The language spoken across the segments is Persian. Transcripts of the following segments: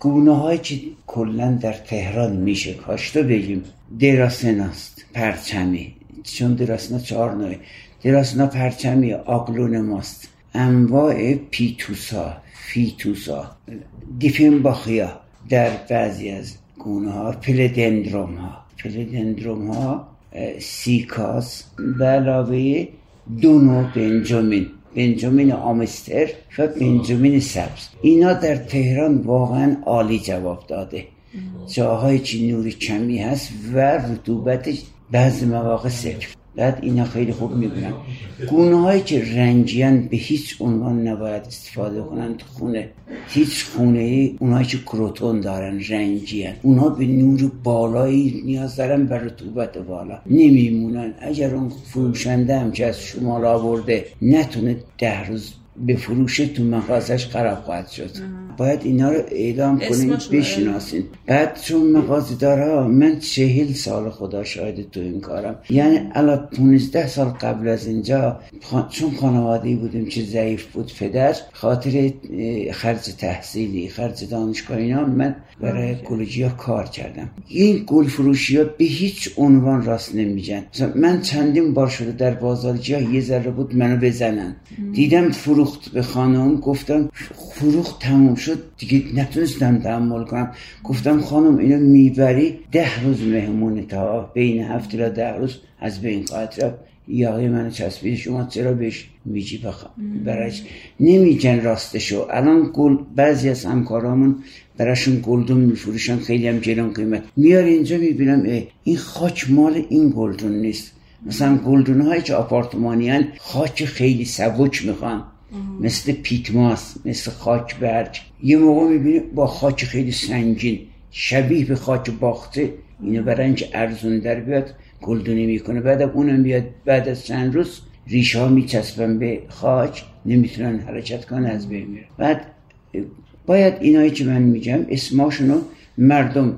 گونه های که کلا در تهران میشه کاشتو بگیم دراسناست پرچمی. چون دراسنا چهار نوعه. دراسنا پرچمی آقلون ماست. انواع پیتوسا فیتوسا. دیفنباخیا در بعضی از گونه ها پلدندروم ها پلدندروم ها سیکاس. به علاوه دو نوع بنجامین. بنجامین آمستر و بنجامین سبز. اینا در تهران واقعا عالی جواب داده. جاهای چی نور کمی هست و رطوبتش بعضی مواقع صفر بعد اینا خیلی خوب می‌بینن. گونه هایی که رنجیان به هیچ عنوان نباید استفاده کنن تو خونه. هیچ خونه ای اونهایی که کروتون دارن رنجیان اونها به نور بالایی نیاز دارن بر رطوبت بالا. نمیمونن. اگر اون فروشنده هم که از شمال آورده نتونه ده روز به فروش تو مغازش خراب خواهد شد. باید اینا رو اعلام کنیم بشناسین بعد چون مغازه داره من چهل سال خدا شاهد تو این کارم. یعنی الا 15 سال قبل از اینجا چون خانواده بودیم که ضعیف بود پدر خاطر خرج تحصیلی خرج دانشگاه اینا من برای گلوجی ها کار کردم. این گل فروشی ها به هیچ عنوان راست نمیجن من چندین بار شده در بازار ها یه ذره بود منو بزنن. دیدم فروخت به خانم گفتم فروخت تموم شد دیگه نتونستم تحمل کنم. گفتم خانم اینو می‌بری؟ ده روز مهمونه تا بین هفته تا ده روز از بین خواهد رفت. یاقی منو چسبید شما چرا بهش میجی بخوام برش نمیگن راستشو. الان گل بعضی از همکارامون براشون گلدون میفروشن خیلی هم گران قیمت. میار اینجا می‌بینم این خاک مال این گلدون نیست. مثلا گلدون هایی که آپارتمانی خاک خیلی سبک می‌خوان. مثل پیتماس مثل خاک برج. یه موقع می‌بینی با خاک خیلی سنگین شبیه به خاک باخته. اینو اینکه ارزون در بیاد گلدونی می‌کنه. بعد اونم بیاد بعد از چند روز ریشه ها میچسبن به خاک. نمی‌تونن حرکت کنن از بین میره بعد باید اینایی که من میگم اسماشونو مردم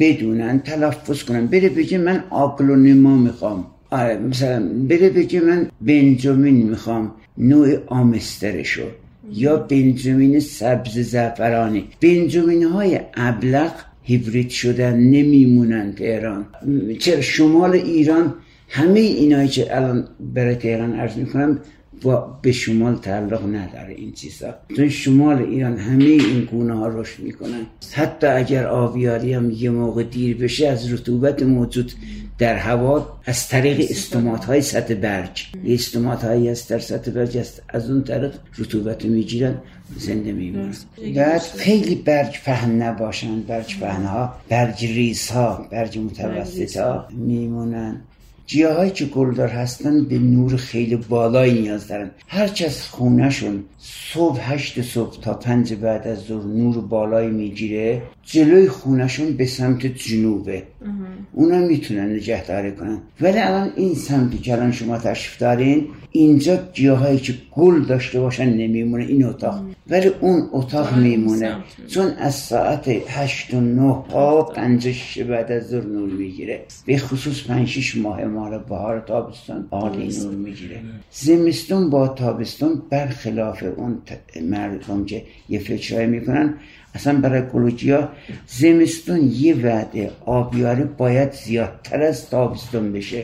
بدونن تلفظ کنن. بره بگه من آگلونیما می‌خوام. آره مثلا بره بگه من بنجامین می‌خوام نوع آمسترشو یا بنجامین سبز زعفرانی. بنجامین های ابلق هیبرید شدن نمیمونن تهران. چرا؟ شمال ایران همه اینایی که الان برای تهران عرض می‌کنم با به شمال تعلق نداره این چیزا. تو شمال ایران همه این گونه ها رشد می‌کنن. حتی اگر آبیاری هم یه موقع دیر بشه از رطوبت موجود در هوا از طریق استومات های سطح برج. استومات هایی از در سطح برج است از اون طریق رطوبت می‌گیرن زنده میمونن. بعد خیلی برج پهن نباشن برج پهن ها برج ریز ها برج متوسط ها میمونن. جیاهایی که گلدار هستن به نور خیلی بالایی نیاز دارن. هرچه از خونهشون صبح هشت صبح تا پنج بعد از ظهر نور بالایی می‌گیره جلوی خونشون به سمت جنوبه. اونا می‌تونن نگهداری کنن. ولی الان این سمتی که الان شما تشریف دارین اینجا گیاهایی که گل داشته باشن نمیمونه این اتاق. ولی اون اتاق میمونه. چون از ساعت هشت و نه ها پنج بعد از ظهر نور می‌گیره. به خصوص پنج ماه مال بهار تابستان عالی نور می‌گیره. زمستون با تابستون برخلاف اون مردم که یه فکرهایی می‌کنن اصلا برای ها زمستون یه وعده آبیاری باید زیادتر از تابستون بشه.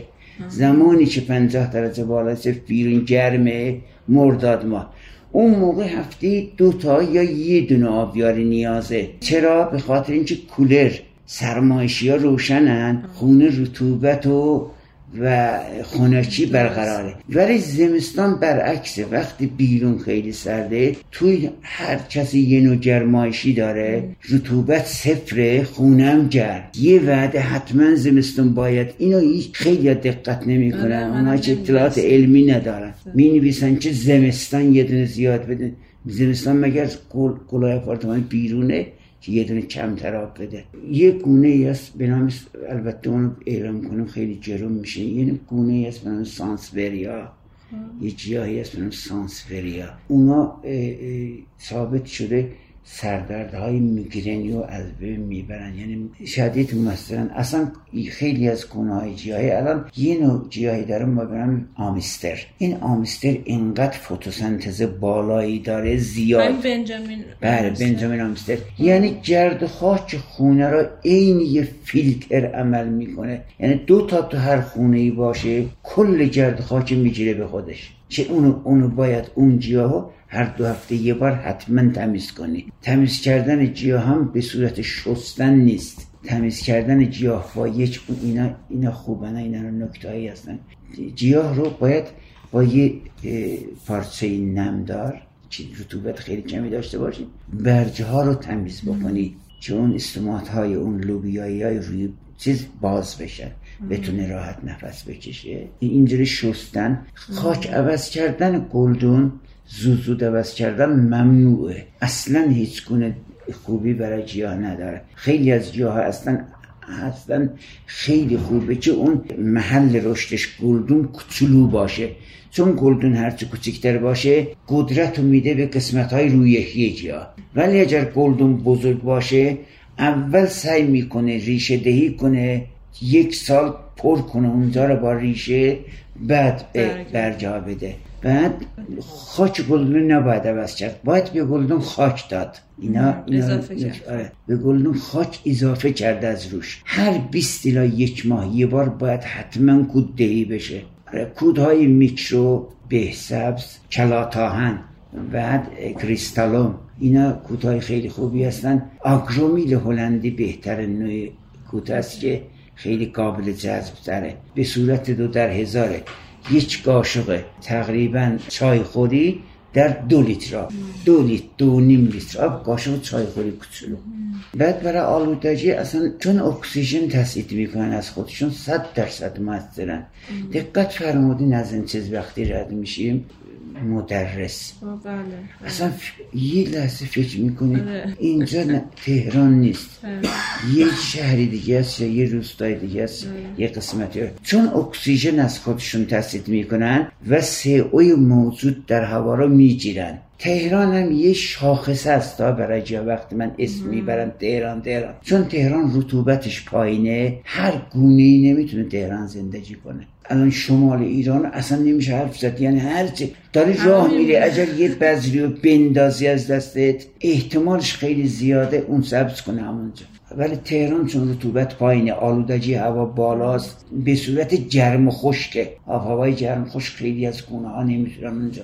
زمانی که پنجاه درجه بالاست بیرون گرمه مرداد ما. اون موقع هفته دو تا یا یه دونه آبیاری نیازه. چرا؟ به خاطر اینکه کولر سرمایشی ها روشنن خونه رطوبت و و خونچی برقراره. ولی زمستان برعکسه. وقتی بیرون خیلی سرده توی هر کسی یه نوع گرمایشی داره رطوبت صفره خونم گرم. یه وعده حتما زمستان باید اینو هیچ خیلی دقت نمی‌کنن. اونا که اطلاعات علمی ندارن. می نویسن که زمستان یه دونه زیاد بده. زمستان مگر گلای اپارتمان بیرونه؟ که یه دونه کم تراب بده. یه گونه ای است به نام البته اونو اعلام کنم خیلی جرم میشه. یه گونه ای است به نام سانسوریا. یه جایی است به نام سانسوریا. اونا ثابت شده سردرد های میگرنی رو از بین می‌برن. یعنی شدید مثلا اصلا خیلی از گونه های جیایی الان یه نوع جیایی داره ما برم آمیستر این آمیستر اینقدر فتوسنتز بالایی داره زیاد. بنجامین بله بنجامین آمیستر یعنی گرد خاک خونه را عین یه فیلتر عمل می‌کنه. یعنی دو تا تو هر خونه ای باشه کل گرد خاک می‌گیره به خودش. چه اونو, اونو باید اون جیاه هر دو هفته یه بار حتما تمیز کنی. تمیز کردن جیاه هم به صورت شستن نیست. تمیز کردن جیاه با یک اینا اینا خوبه اینا نکته هایی هستن. جیاه رو باید با یه پارچه نمدار چی رطوبت خیلی کمی داشته باشید برجه ها رو تمیز بکنی. که اون استمات های اون لوبیایی های روی چیز باز بشن بتونه راحت نفس بکشه. اینجوری شستن خاک عوض کردن گلدون زود زود عوض کردن ممنوعه. اصلا هیچ گونه خوبی برای جیاه نداره. خیلی از جیاه اصلا اصلا خیلی خوبه که اون محل رشدش گلدون کوچولو باشه. چون گلدون هرچه کوچکتر باشه قدرت میده به قسمت های رویهی جیاه ولی اگر گلدون بزرگ باشه اول سعی می‌کنه ریشه دهی کنه یک سال پر کنه اونجا رو با ریشه بعد برجا بده. بعد خاک گلدون نباید عوض کرد. باید به گلدون خاک داد. اینا, اینا اضافه به گلدون خاک اضافه کرده از روش. هر 20 الا یک ماه یه بار باید حتما کود دهی بشه کودهای میکرو بهسبز کلاتاهن بعد کریستالوم. اینا کودهای خیلی خوبی هستن. آگرومیل هلندی بهتر نوع کود است که خیلی قابل جذب تره. به صورت دو در هزاره. یک قاشق تقریبا چای خوری در دو لیتر آب دو لیتر دو نیم لیتر آب قاشق چای خوری کوچولو بعد برای آلودگی اصلا چون اکسیژن تسعید میکنن از خودشون صد درصد موثرن دقت فرمودین از این چیز وقتی رد میشیم مدرس. بله اصلا یه لحظه فکر می‌کنید اینجا تهران نیست. یه شهری دیگه است یا یه روستای دیگه است؟ یه قسمتی. چون اکسیژن از خودشون تسدید می‌کنن و CO موجود در هوا رو می‌گیرن. تهران هم یه شاخصه است تا برای جا وقتی من اسم می‌برم تهران تهران. چون تهران رطوبتش پایینه هر گونه ای نمی‌تونه تهران زندگی کنه. الان شمال ایران اصلا نمیشه حرف زد یعنی هرچی داری راه میری اگر یه بذری رو بندازی از دستت احتمالش خیلی زیاده اون سبز کنه همونجا. ولی تهران چون رطوبت پایینه آلودگی هوا بالاست به صورت گرم و خشکه. آب هوای گرم خشک خیلی از گونه ها نمی‌تونن اونجا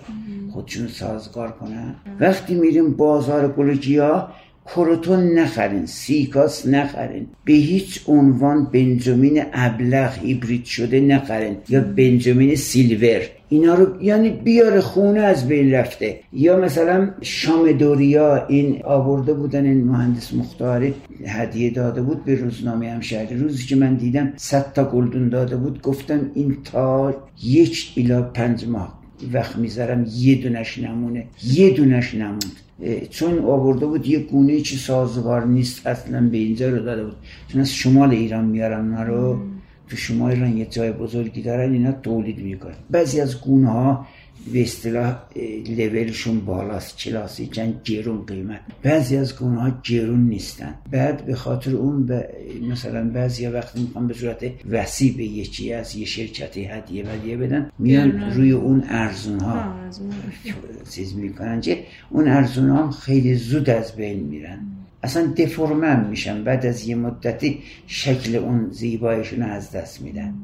خودشون سازگار کنن. وقتی میریم بازار گلوگیا کروتون نخرین سیکاس نخرین. به هیچ عنوان بنجامین ابلغ هیبرید شده نخرین یا بنجامین سیلور. اینا رو یعنی بیار خونه از بین رفته. یا مثلا شام دوریا این آورده بودن این مهندس مختاری هدیه داده بود به روزنامه همشهری روزی که من دیدم صد تا گلدون داده بود گفتم این تا یک الا پنج ماه وقت می‌ذارم یه دونش نمونه یه دونش نموند چون آورده بود یه گونه چی سازگار نیست اصلا به اینجا رو داده بود. چون از شمال ایران اونا رو تو شمال ایران یه جای بزرگی دارن اینا تولید می‌کنن. بعضی از گونه ها به اصطلاح لولشون بالاست کلاسی چند گرون قیمت. بعضی از گونه ها گرون نیستن. بعد به خاطر اون ب... مثلا بعضی وقتی می‌خوان به صورت وسیع به یکی از یه شرکتی هدیه ودیه بدن میان روی اون ارزون. ها چیز می‌کنن؟ که اون ارزون ها خیلی زود از بین میرن. اصلا دفرمه میشن بعد از یه مدتی شکل اون زیبایشون از دست میدن.